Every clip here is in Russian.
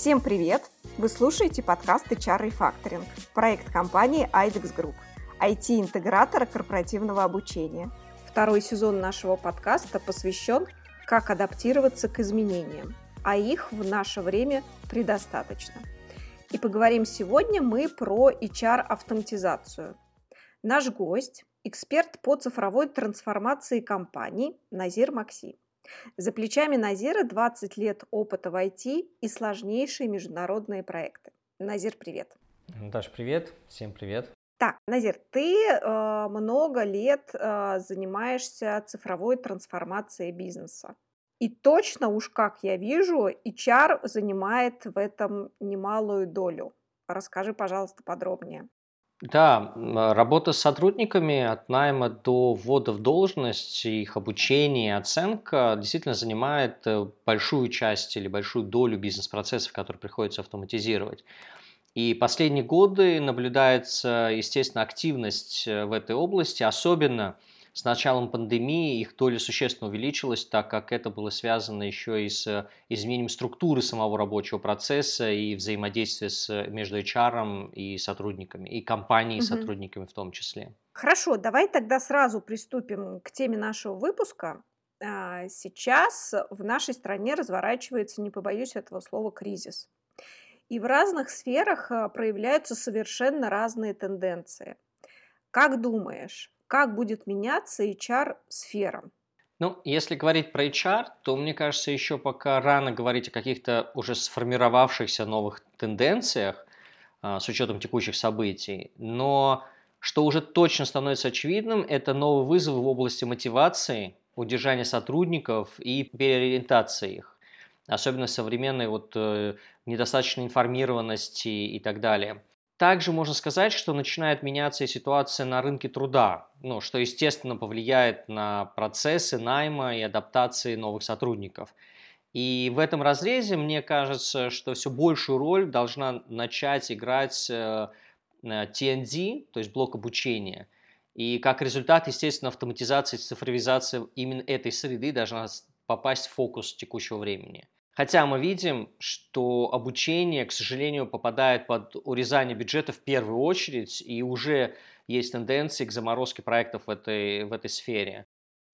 Всем привет! Вы слушаете подкаст HR Refactoring, проект компании IDEX Group, IT-интегратора корпоративного обучения. Второй сезон нашего подкаста посвящен «Как адаптироваться к изменениям», а их в наше время предостаточно. И поговорим сегодня мы про HR-автоматизацию. Наш гость – эксперт по цифровой трансформации компаний Назир Макси. За плечами Назира 20 лет опыта в IT и сложнейшие международные проекты. Назир, привет. Даш, привет. Всем привет. Так, Назир, ты э, много лет э, занимаешься цифровой трансформацией бизнеса. И точно уж как я вижу, HR занимает в этом немалую долю. Расскажи, пожалуйста, подробнее. Да, работа с сотрудниками от найма до ввода в должность, их обучение, оценка действительно занимает э, большую часть или большую долю бизнес-процессов, которые приходится автоматизировать. И последние годы наблюдается, естественно, активность э, в этой области, особенно – с началом пандемии их доля существенно увеличилась, так как это было связано еще и с изменением структуры самого рабочего процесса и взаимодействия с, между HR и сотрудниками, и компанией и сотрудниками в том числе. Хорошо, давай тогда сразу приступим к теме нашего выпуска. А, сейчас в нашей стране разворачивается, не побоюсь этого слова, кризис. И в разных сферах а, проявляются совершенно разные тенденции. Как думаешь, как будет меняться HR-сфера? Ну, если говорить про HR, то мне кажется, еще пока рано говорить о каких-то уже сформировавшихся новых тенденциях а, с учетом текущих событий. Но что уже точно становится очевидным, это новые вызовы в области мотивации, удержания сотрудников и переориентации их. Особенно современной вот, э, недостаточной информированности и так далее. Также можно сказать, что начинает меняться и ситуация на рынке труда, ну, что, естественно, повлияет на процессы найма и адаптации новых сотрудников. И в этом разрезе мне кажется, что все большую роль должна начать играть э, TND, то есть блок обучения. И как результат, естественно, автоматизация и цифровизация именно этой среды должна попасть в фокус текущего времени. Хотя мы видим, что обучение, к сожалению, попадает под урезание бюджета в первую очередь, и уже есть тенденции к заморозке проектов в этой, в этой сфере.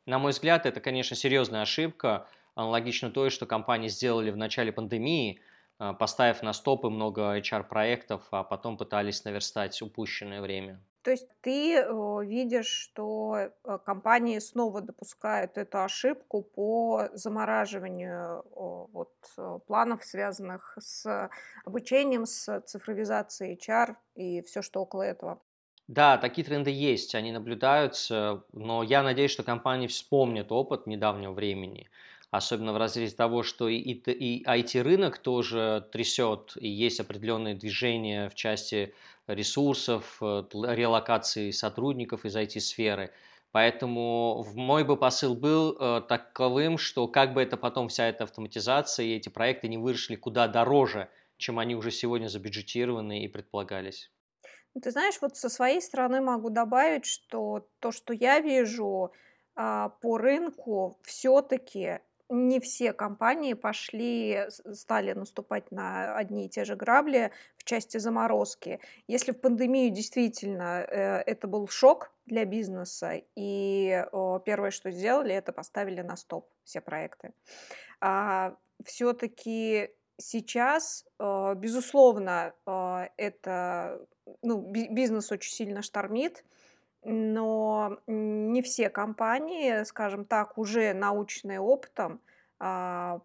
На мой взгляд, это, конечно, серьезная ошибка, аналогично той, что компании сделали в начале пандемии, а, поставив на стопы много HR-проектов, а потом пытались наверстать упущенное время. То есть ты э, видишь, что э, компании снова допускают эту ошибку по замораживанию вот, э, планов, связанных с обучением, с цифровизацией HR и все, что около этого. Да, такие тренды есть, они наблюдаются, но я надеюсь, что компании вспомнят опыт недавнего времени, особенно в разрезе того, что и, и IT-рынок тоже трясет, и есть определенные движения в части ресурсов, э, релокации сотрудников из IT-сферы. Поэтому мой бы посыл был э, таковым, что как бы это потом вся эта автоматизация и эти проекты не вышли куда дороже, чем они уже сегодня забюджетированы и предполагались. Ну, ты знаешь, вот со своей стороны могу добавить, что то, что я вижу а, по рынку, все-таки не все компании пошли, стали наступать на одни и те же грабли в части заморозки. Если в пандемию действительно э, это был шок для бизнеса, и первое, что сделали, это поставили на стоп все проекты. А, все-таки сейчас, э, безусловно, э, это ну, бизнес очень сильно штормит, но не все компании, скажем так, уже научные опытом а,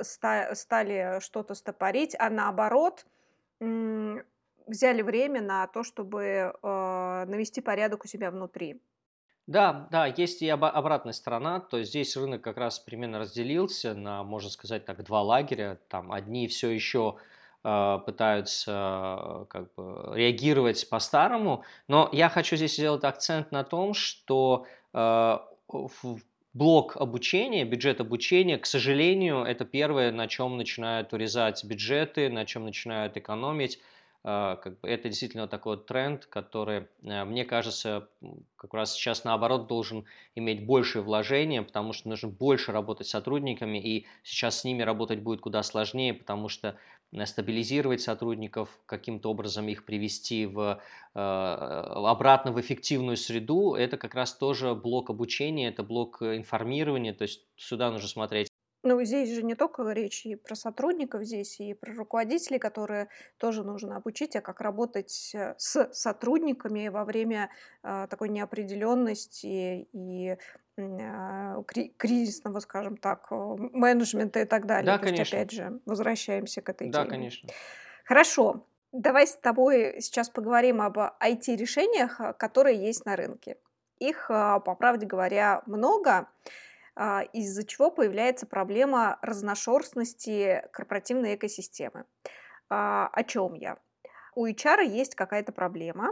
стали что-то стопорить, а наоборот взяли время на то, чтобы а, навести порядок у себя внутри. Да, да, есть и обратная сторона, то есть здесь рынок как раз примерно разделился на, можно сказать так, два лагеря. Там одни все еще пытаются как бы реагировать по-старому. Но я хочу здесь сделать акцент на том, что а, блок обучения, бюджет обучения, к сожалению, это первое, на чем начинают урезать бюджеты, на чем начинают экономить а, как бы это действительно такой тренд, который, э, мне кажется, как раз сейчас наоборот должен иметь большее вложение, потому что нужно больше работать с сотрудниками, и сейчас с ними работать будет куда сложнее, потому что э, стабилизировать сотрудников, каким-то образом их привести в, э, обратно в эффективную среду, это как раз тоже блок обучения, это блок информирования, то есть сюда нужно смотреть. Ну, здесь же не только речь и про сотрудников здесь, и про руководителей, которые тоже нужно обучить, а как работать э, с сотрудниками во время а, такой неопределенности и а, кризисного, скажем так, менеджмента и так далее. Да, То есть, опять же, возвращаемся к этой Да, теме. конечно. Хорошо. Давай с тобой сейчас поговорим об IT-решениях, которые есть на рынке. Их, по правде говоря, много. А, из-за чего появляется проблема разношерстности корпоративной экосистемы. А, о чем я? У HR есть какая-то проблема,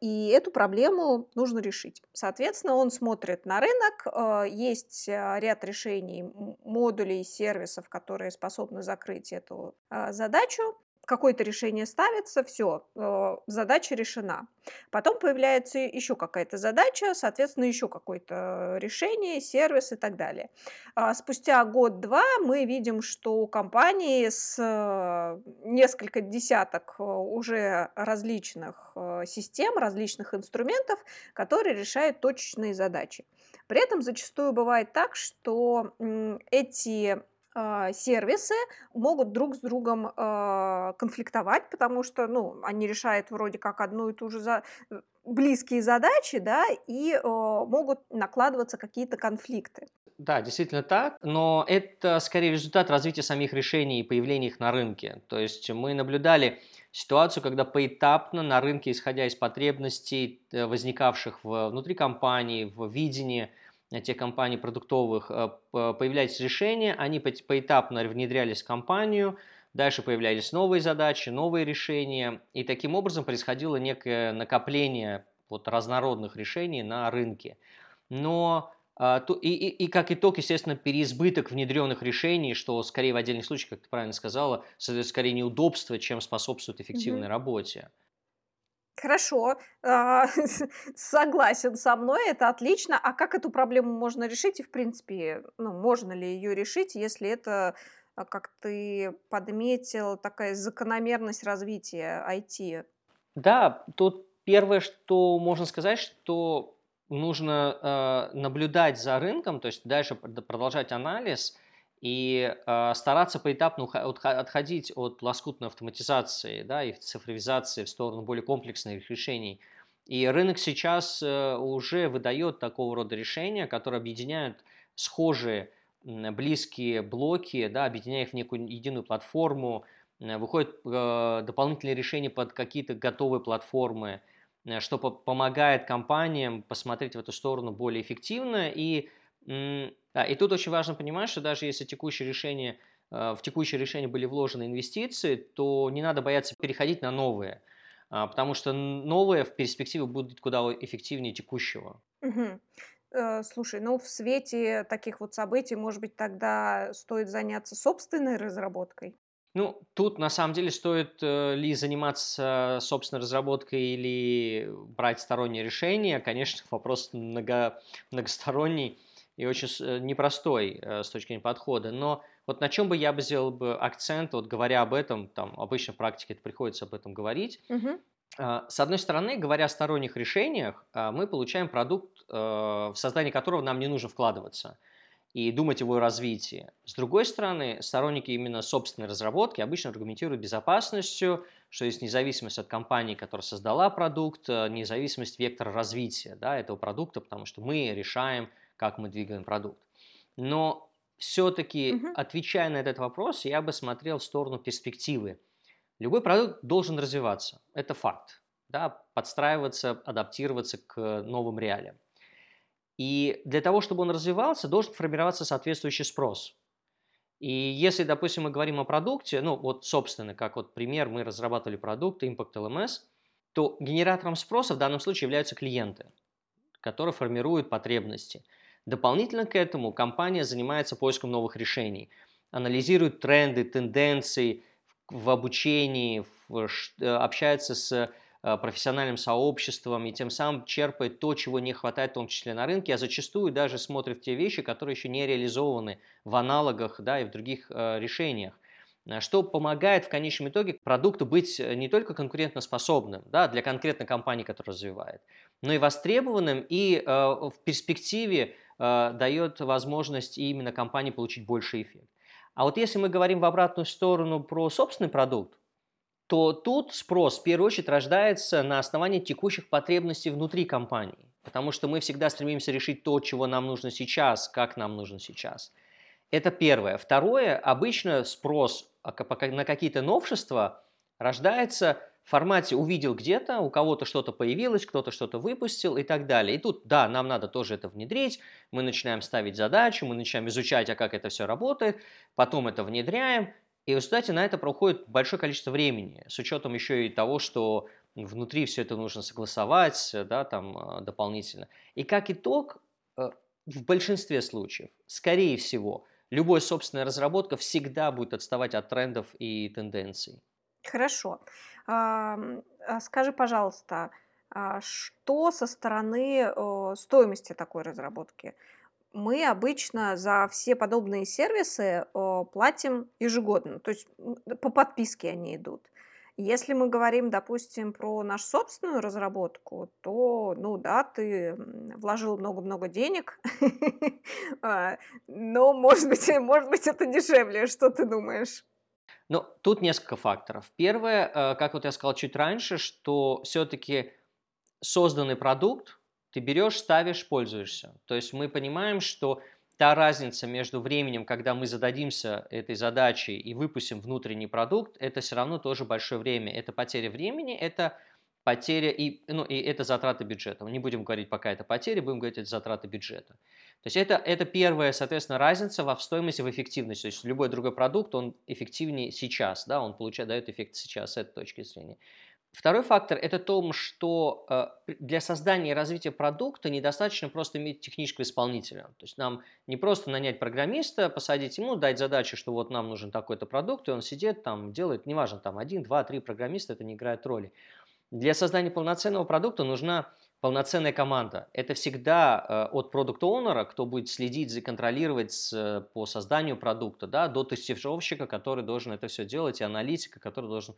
и эту проблему нужно решить. Соответственно, он смотрит на рынок, а, есть ряд решений, модулей, сервисов, которые способны закрыть эту задачу, какое-то решение ставится, все, э, задача решена. Потом появляется еще какая-то задача, соответственно, еще какое-то решение, сервис и так далее. А спустя год-два мы видим, что у компании с э, несколько десяток э, уже различных систем, различных инструментов, которые решают точечные задачи. При этом зачастую бывает так, что эти сервисы могут друг с другом э, конфликтовать, потому что, ну, они решают вроде как одну и ту же за... Э, близкие задачи, да, и э, могут накладываться какие-то конфликты. Да, действительно так, но это скорее результат развития самих решений и появления их на рынке. То есть мы наблюдали ситуацию, когда поэтапно на рынке, исходя из потребностей, э, возникавших внутри компании, в видении, тех компаний продуктовых э, появлялись решения, они поэтапно внедрялись в компанию, дальше появлялись новые задачи, новые решения, и таким образом происходило некое накопление вот разнородных решений на рынке. Но а, и, и, и как итог, естественно, переизбыток внедренных решений, что скорее в отдельных случаях, как ты правильно сказала, создает скорее неудобство, чем способствует эффективной mm-hmm. работе. Хорошо, а, согласен со мной, это отлично. А как эту проблему можно решить? И, в принципе, ну, можно ли ее решить, если это, а, как ты подметил, такая закономерность развития IT? Да, тут первое, что можно сказать, что нужно э, наблюдать за рынком, то есть дальше продолжать анализ – и э, стараться поэтапно отходить от лоскутной автоматизации да, и цифровизации в сторону более комплексных решений. И рынок сейчас э, уже выдает такого рода решения, которые объединяют схожие близкие блоки, да, объединяя их в некую единую платформу, выходят э, дополнительные решения под какие-то готовые платформы, э, что помогает компаниям посмотреть в эту сторону более эффективно и да, и тут очень важно понимать, что даже если текущее решение, э, в текущее решение были вложены инвестиции, то не надо бояться переходить на новые, а, потому что новые в перспективе будут куда эффективнее текущего. Угу. Слушай, ну в свете таких вот событий, может быть, тогда стоит заняться собственной разработкой? Ну, тут на самом деле стоит э, ли заниматься собственной разработкой или брать сторонние решения. Конечно, вопрос много, многосторонний и очень э, непростой э, с точки зрения подхода. Но вот на чем бы я бы сделал бы акцент, вот говоря об этом, там обычно в практике это приходится об этом говорить. Угу. С одной стороны, говоря о сторонних решениях, а, мы получаем продукт, э, в создание которого нам не нужно вкладываться и думать его развитии. С другой стороны, сторонники именно собственной разработки обычно аргументируют безопасностью, что есть независимость от компании, которая создала продукт, независимость вектора развития да, этого продукта, потому что мы решаем, как мы двигаем продукт. Но все-таки, угу. отвечая на этот вопрос, я бы смотрел в сторону перспективы. Любой продукт должен развиваться, это факт. Да, подстраиваться, адаптироваться к новым реалиям. И для того, чтобы он развивался, должен формироваться соответствующий спрос. И если, допустим, мы говорим о продукте, ну вот, собственно, как вот пример, мы разрабатывали продукт Impact LMS, то генератором спроса в данном случае являются клиенты, которые формируют потребности – Дополнительно к этому компания занимается поиском новых решений, анализирует тренды, тенденции в обучении, общается с профессиональным сообществом и тем самым черпает то, чего не хватает в том числе на рынке, а зачастую даже смотрит те вещи, которые еще не реализованы в аналогах да, и в других решениях. Э, что помогает в конечном итоге продукту быть э, не только конкурентоспособным да, для конкретной компании, которая развивает, но и востребованным и э, в перспективе э, дает возможность именно компании получить больший эффект. А вот если мы говорим в обратную сторону про собственный продукт, то тут спрос в первую очередь рождается на основании текущих потребностей внутри компании. Потому что мы всегда стремимся решить то, чего нам нужно сейчас, как нам нужно сейчас. Это первое. Второе, обычно спрос а на какие-то новшества рождается формате увидел где-то, у кого-то что-то появилось, кто-то что-то выпустил и так далее. И тут, да, нам надо тоже это внедрить, мы начинаем ставить задачу, мы начинаем изучать, а как это все работает, потом это внедряем, и результате на это проходит большое количество времени, с учетом еще и того, что внутри все это нужно согласовать, да, там а, дополнительно. И как итог, э, в большинстве случаев, скорее всего, любая собственная разработка всегда будет отставать от трендов и тенденций. Хорошо. А, скажи, пожалуйста, а что со стороны стоимости такой разработки? Мы обычно за все подобные сервисы платим ежегодно, то есть по подписке они идут. Если мы говорим, допустим, про нашу собственную разработку, то, ну да, ты вложил много-много денег, а, но, может быть, может быть, это дешевле. Что ты думаешь? Ну, тут несколько факторов. Первое, э, как вот я сказал чуть раньше, что все-таки созданный продукт ты берешь, ставишь, пользуешься. То есть мы понимаем, что та разница между временем, когда мы зададимся этой задачей и выпустим внутренний продукт, это все равно тоже большое время. Это потеря времени, это потеря и, ну, и это затраты бюджета. Мы не будем говорить пока это потери, будем говорить это затраты бюджета. То есть это, это первая, соответственно, разница во в стоимости, в эффективности. То есть любой другой продукт, он эффективнее сейчас, да, он получает, дает эффект сейчас с этой точки зрения. Второй фактор – это то, что э, для создания и развития продукта недостаточно просто иметь технического исполнителя. То есть нам не просто нанять программиста, посадить ему, дать задачу, что вот нам нужен такой-то продукт, и он сидит там, делает, неважно, там один, два, три программиста, это не играет роли. Для создания полноценного продукта нужна полноценная команда. Это всегда э, от продукт-оунера, кто будет следить, законтролировать э, по созданию продукта, да, до тестировщика, который должен это все делать, и аналитика, который должен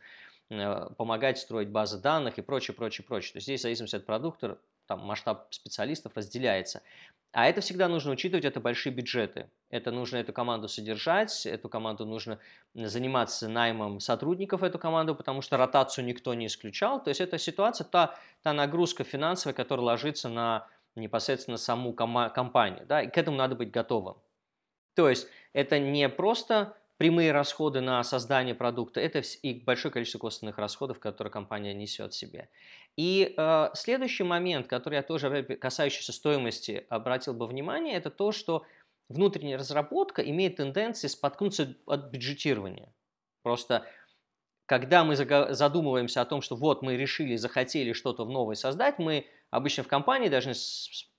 Э, помогать строить базы данных и прочее, прочее, прочее. То есть здесь в зависимости от продукта там масштаб специалистов разделяется. А это всегда нужно учитывать, это большие бюджеты. Это нужно эту команду содержать, эту команду нужно заниматься наймом сотрудников эту команду, потому что ротацию никто не исключал. То есть это ситуация, та, та нагрузка финансовая, которая ложится на непосредственно саму компанию. Да, и к этому надо быть готовым. То есть это не просто прямые расходы на создание продукта, это и большое количество косвенных расходов, которые компания несет себе. И э, следующий момент, который я тоже, касающийся стоимости, обратил бы внимание, это то, что внутренняя разработка имеет тенденции споткнуться от бюджетирования. Просто когда мы задумываемся о том, что вот мы решили, захотели что-то новое создать, мы обычно в компании должны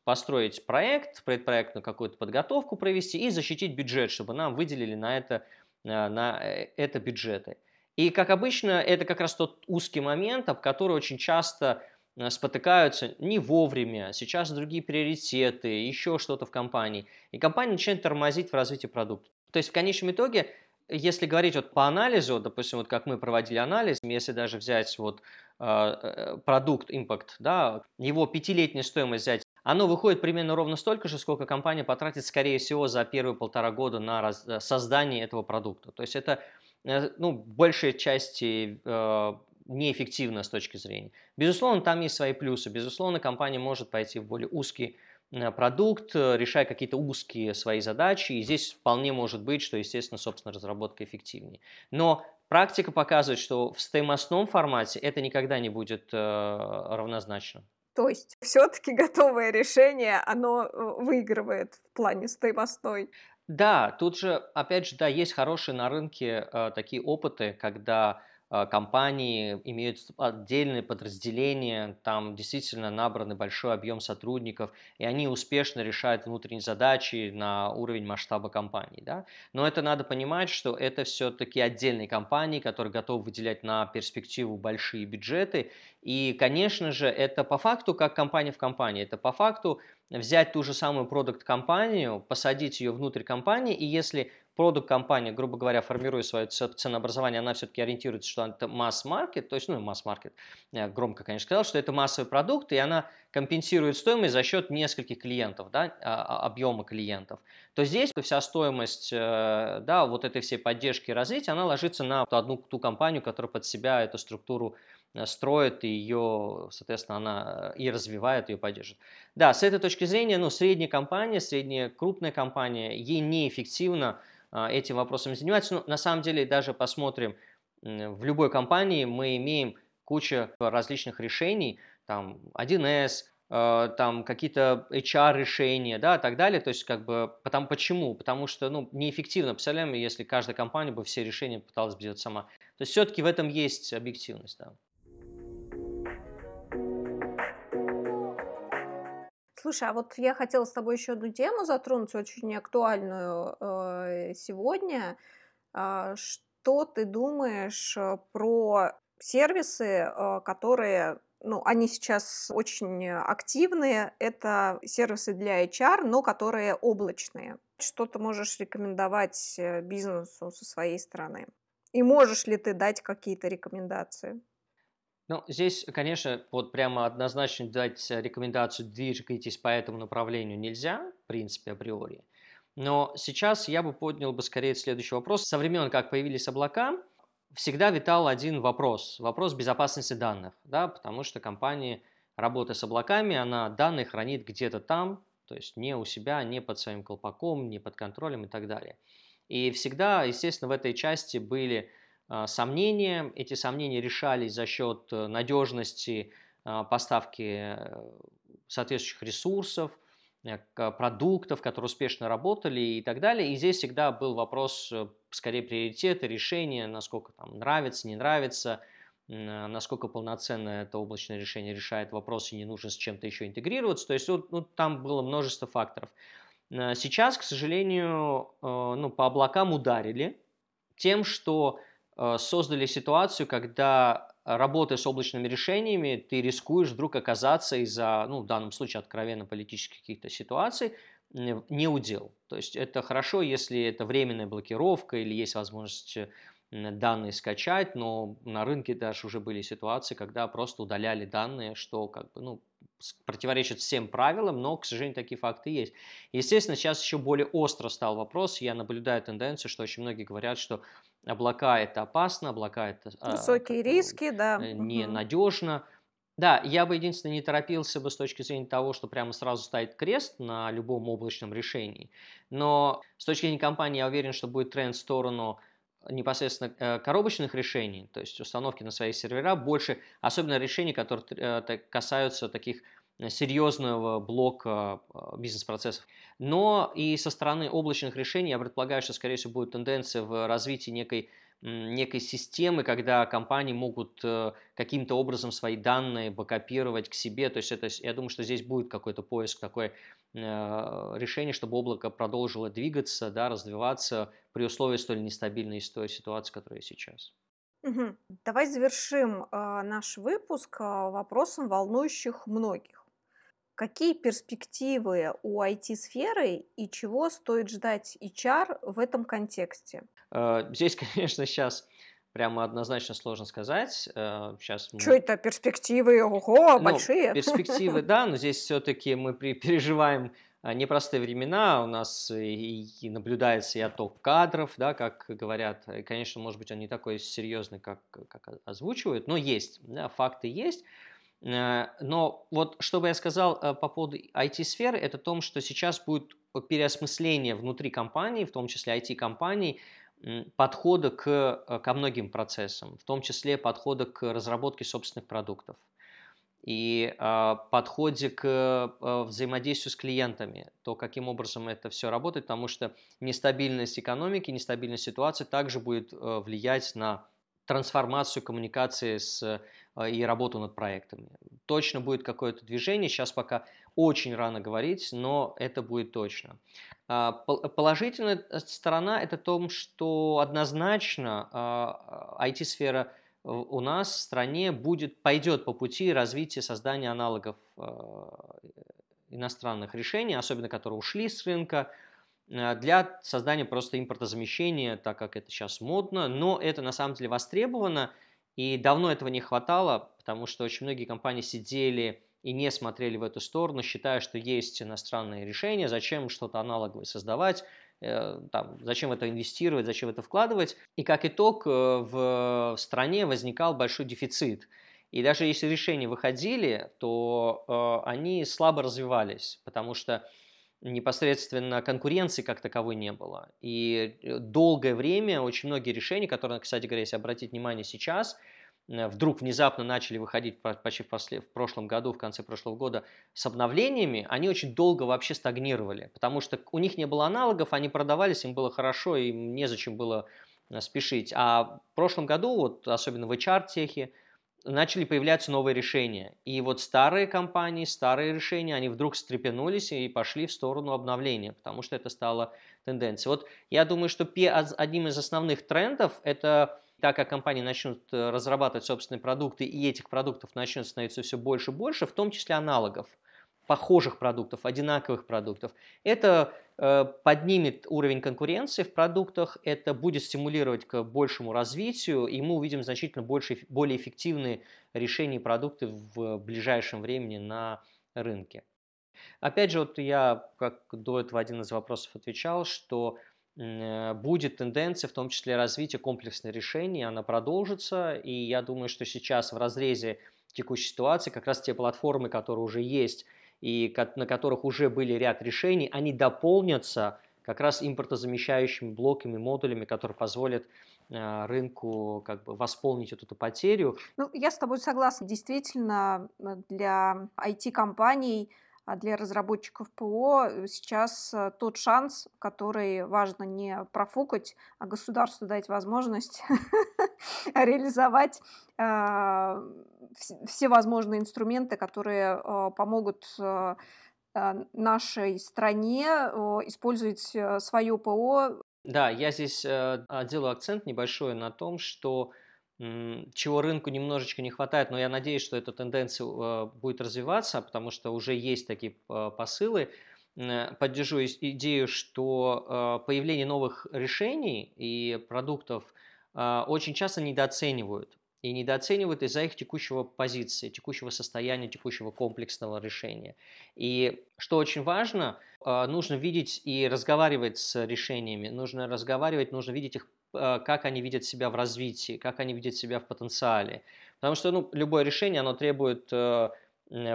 построить проект, предпроектную какую-то подготовку провести и защитить бюджет, чтобы нам выделили на это Э, на э, это бюджеты. И, как обычно, это как раз тот узкий момент, об который очень часто э, спотыкаются не вовремя, сейчас другие приоритеты, еще что-то в компании. И компания начинает тормозить в развитии продукта. То есть в конечном итоге, если говорить вот по анализу, допустим, вот как мы проводили анализ, если даже взять вот продукт Impact, да, его пятилетняя стоимость взять оно выходит примерно ровно столько же, сколько компания потратит, скорее всего, за первые полтора года на раз, э, создание этого продукта. То есть это э, ну, большей части э, неэффективно с точки зрения. Безусловно, там есть свои плюсы. Безусловно, компания может пойти в более узкий э, продукт, решая какие-то узкие свои задачи. И здесь вполне может быть, что, естественно, собственно, разработка эффективнее. Но практика показывает, что в стоимостном формате это никогда не будет э, равнозначно. То есть все-таки готовое решение, оно э, выигрывает в плане стоимостной. Да, тут же, опять же, да, есть хорошие на рынке э, такие опыты, когда Э, компании имеют отдельные подразделения, там действительно набраны большой объем сотрудников, и они успешно решают внутренние задачи на уровень масштаба компании. Да? Но это надо понимать, что это все-таки отдельные компании, которые готовы выделять на перспективу большие бюджеты. И, конечно же, это по факту как компания в компании. Это по факту взять ту же самую продукт-компанию, посадить ее внутрь компании, и если продукт-компания, грубо говоря, формируя свое ценообразование, она все-таки ориентируется, что это масс-маркет, то есть, ну, масс-маркет, громко, конечно, сказал, что это массовый продукт, и она компенсирует стоимость за счет нескольких клиентов, да, а, а, объема клиентов, то здесь вся стоимость, э, да, вот этой всей поддержки и развития, она ложится на одну ту компанию, которая под себя эту структуру строит и ее, соответственно, она и развивает, ее поддерживает. Да, с этой точки зрения, ну, средняя компания, средняя крупная компания, ей неэффективно а, этим вопросом заниматься. Ну, на самом деле, даже посмотрим, в любой компании мы имеем кучу различных решений, там 1С, а, там какие-то HR-решения, да, и так далее. То есть, как бы, потому, почему? Потому что, ну, неэффективно, представляем, если каждая компания бы все решения пыталась бы делать сама. То есть, все-таки в этом есть объективность, да. Слушай, а вот я хотела с тобой еще одну тему затронуть, очень актуальную э, сегодня. Э, что ты думаешь э, про сервисы, э, которые, ну, они сейчас очень активные, это сервисы для HR, но которые облачные. Что ты можешь рекомендовать бизнесу со своей стороны? И можешь ли ты дать какие-то рекомендации? Ну, здесь, конечно, вот прямо однозначно дать рекомендацию «двигайтесь по этому направлению» нельзя, в принципе, априори. Но сейчас я бы поднял бы скорее следующий вопрос. Со времен, как появились облака, всегда витал один вопрос. Вопрос безопасности данных. Да, потому что компания, работая с облаками, она данные хранит где-то там, то есть не у себя, не под своим колпаком, не под контролем и так далее. И всегда, естественно, в этой части были сомнения. Эти сомнения решались за счет э, надежности а, поставки э, соответствующих ресурсов, э, продуктов, которые успешно работали и так далее. И здесь всегда был вопрос, скорее, приоритета, решения, насколько там нравится, не нравится, насколько полноценно это облачное решение решает вопрос и не нужно с чем-то еще интегрироваться. То есть вот, ну, там было множество факторов. Сейчас, к сожалению, ну, по облакам ударили тем, что создали ситуацию, когда работая с облачными решениями, ты рискуешь вдруг оказаться из-за, ну, в данном случае, откровенно политических каких-то ситуаций, не удел. То есть это хорошо, если это временная блокировка или есть возможность э, данные скачать, но на рынке даже уже были ситуации, когда просто удаляли данные, что как бы, ну, противоречит всем правилам, но, к сожалению, такие факты есть. Естественно, сейчас еще более остро стал вопрос, я наблюдаю тенденцию, что очень многие говорят, что облака это опасно, облака это... А, Высокие а, риски, да. Э, ненадежно. Да, я бы единственное не торопился бы с точки зрения того, что прямо сразу ставить крест на любом облачном решении. Но с точки зрения компании я уверен, что будет тренд в сторону непосредственно э, коробочных решений, то есть установки на свои сервера, больше, особенно решений, которые э, касаются таких э, серьезного блока бизнес-процессов. Но и со стороны облачных решений я предполагаю, что, скорее всего, будет тенденция в развитии некой некой системы, когда компании могут каким-то образом свои данные бэкопировать к себе. То есть это, я думаю, что здесь будет какой-то поиск такой решения, чтобы облако продолжило двигаться, да, развиваться при условии столь нестабильной ситуации, которая сейчас. Угу. Давай завершим э, наш выпуск э, вопросом, волнующих многих. Какие перспективы у IT-сферы и чего стоит ждать HR в этом контексте? Э, здесь, конечно, сейчас прямо однозначно сложно сказать. Сейчас мы... Что это, перспективы? Ого, ну, большие. Перспективы, да, но здесь все-таки мы переживаем а, непростые времена, у нас и, и наблюдается и отток кадров, да, как говорят, и, конечно, может быть, он не такой серьезный, как, как озвучивают, но есть, да, факты есть. Э, но вот что бы я сказал э, по поводу IT-сферы, это то, что сейчас будет переосмысление внутри компании, в том числе IT-компаний, подхода к, э, ко многим процессам, в том числе подхода к разработке собственных продуктов и э, подходе к э, взаимодействию с клиентами, то каким образом это все работает, потому что нестабильность экономики, нестабильность ситуации также будет э, влиять на трансформацию коммуникации с, и работу над проектами. Точно будет какое-то движение, сейчас пока очень рано говорить, но это будет точно. А, положительная сторона – это том, что однозначно IT-сфера у нас в стране будет, пойдет по пути развития создания аналогов иностранных решений, особенно которые ушли с рынка, э, для создания просто импортозамещения, так как это сейчас модно, но это на самом деле востребовано, и давно этого не хватало, потому что очень многие компании сидели и не смотрели в эту сторону, считая, что есть иностранные решения, зачем что-то аналоговое создавать, э, там, зачем это инвестировать, зачем это вкладывать. И как итог э, в стране возникал большой дефицит – и даже если решения выходили, то э, они слабо развивались, потому что непосредственно конкуренции как таковой не было. И э, долгое время очень многие решения, которые, кстати говоря, если обратить внимание сейчас, э, вдруг внезапно начали выходить почти в прошлом году, в конце прошлого года с обновлениями, они очень долго вообще стагнировали, потому что у них не было аналогов, они продавались, им было хорошо, им незачем было э, спешить. А в прошлом году, вот особенно в HR-техе, начали появляться новые решения. И вот старые компании, старые решения, они вдруг встрепенулись и пошли в сторону обновления, потому что это стало тенденцией. Вот я думаю, что одним из основных трендов это так как компании начнут э, разрабатывать собственные продукты, и этих продуктов начнет становиться все больше и больше, в том числе аналогов похожих продуктов, одинаковых продуктов. Это э, поднимет уровень конкуренции в продуктах, это будет стимулировать к большему развитию, и мы увидим значительно больше, более эффективные решения и продукты в ближайшем времени на рынке. Опять же, вот я, как до этого один из вопросов отвечал, что э, будет тенденция, в том числе развития комплексных решений, она продолжится, и я думаю, что сейчас в разрезе текущей ситуации как раз те платформы, которые уже есть, и на которых уже были ряд решений, они дополнятся как раз импортозамещающими блоками, модулями, которые позволят э, рынку как бы восполнить эту потерю. Ну, я с тобой согласна. Действительно, для IT-компаний а для разработчиков ПО э, сейчас э, тот шанс, который важно не профукать, а государству дать возможность реализовать а, все возможные инструменты, которые а, помогут нашей стране использовать свое ПО. Да, я здесь делаю акцент небольшой на том, что чего рынку немножечко не хватает, но я надеюсь, что эта тенденция э, будет развиваться, потому что уже есть такие э, посылы. Поддержу идею, что э, появление новых решений и продуктов очень часто недооценивают. И недооценивают из-за их текущего позиции, текущего состояния, текущего комплексного решения. И что очень важно, нужно видеть и разговаривать с решениями, нужно разговаривать, нужно видеть их а, как они видят себя в развитии, как они видят себя в потенциале. Потому что ну, любое решение, оно требует э,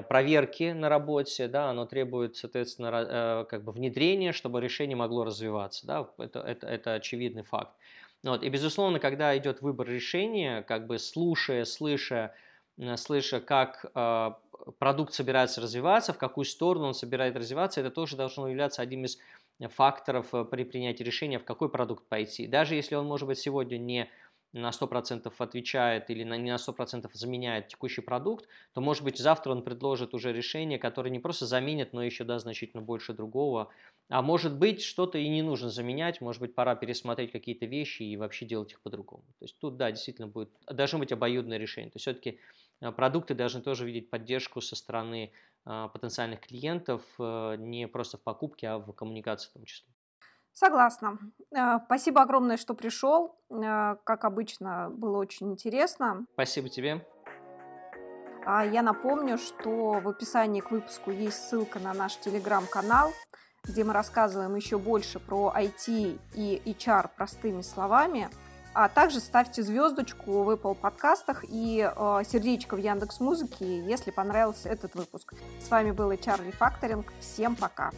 проверки на работе, да, оно требует, соответственно, как бы внедрения, чтобы решение могло развиваться. Да, это, это, это очевидный факт. Вот. И, безусловно, когда идет выбор решения, как бы слушая, слыша, слыша, как э, продукт собирается развиваться, в какую сторону он собирается развиваться, это тоже должно являться одним из факторов э, при принятии решения, в какой продукт пойти. Даже если он, может быть, сегодня не на 100% отвечает или не на 100% заменяет текущий продукт, то, может быть, завтра он предложит уже решение, которое не просто заменит, но еще даст значительно больше другого. А может быть, что-то и не нужно заменять, может быть, пора пересмотреть какие-то вещи и вообще делать их по-другому. То есть тут, да, действительно будет, должно быть обоюдное решение. То есть все-таки э, продукты должны тоже видеть поддержку со стороны а, потенциальных клиентов э, не просто в покупке, а в коммуникации в том числе. Согласна. А, спасибо огромное, что пришел. А, как обычно, было очень интересно. Спасибо тебе. Я напомню, что в описании к выпуску есть ссылка на наш телеграм-канал, где мы рассказываем еще больше про IT и HR простыми словами – а также ставьте звездочку в Apple подкастах и э, сердечко в Яндекс Музыке, если понравился этот выпуск. С вами был HR Refactoring. Всем пока!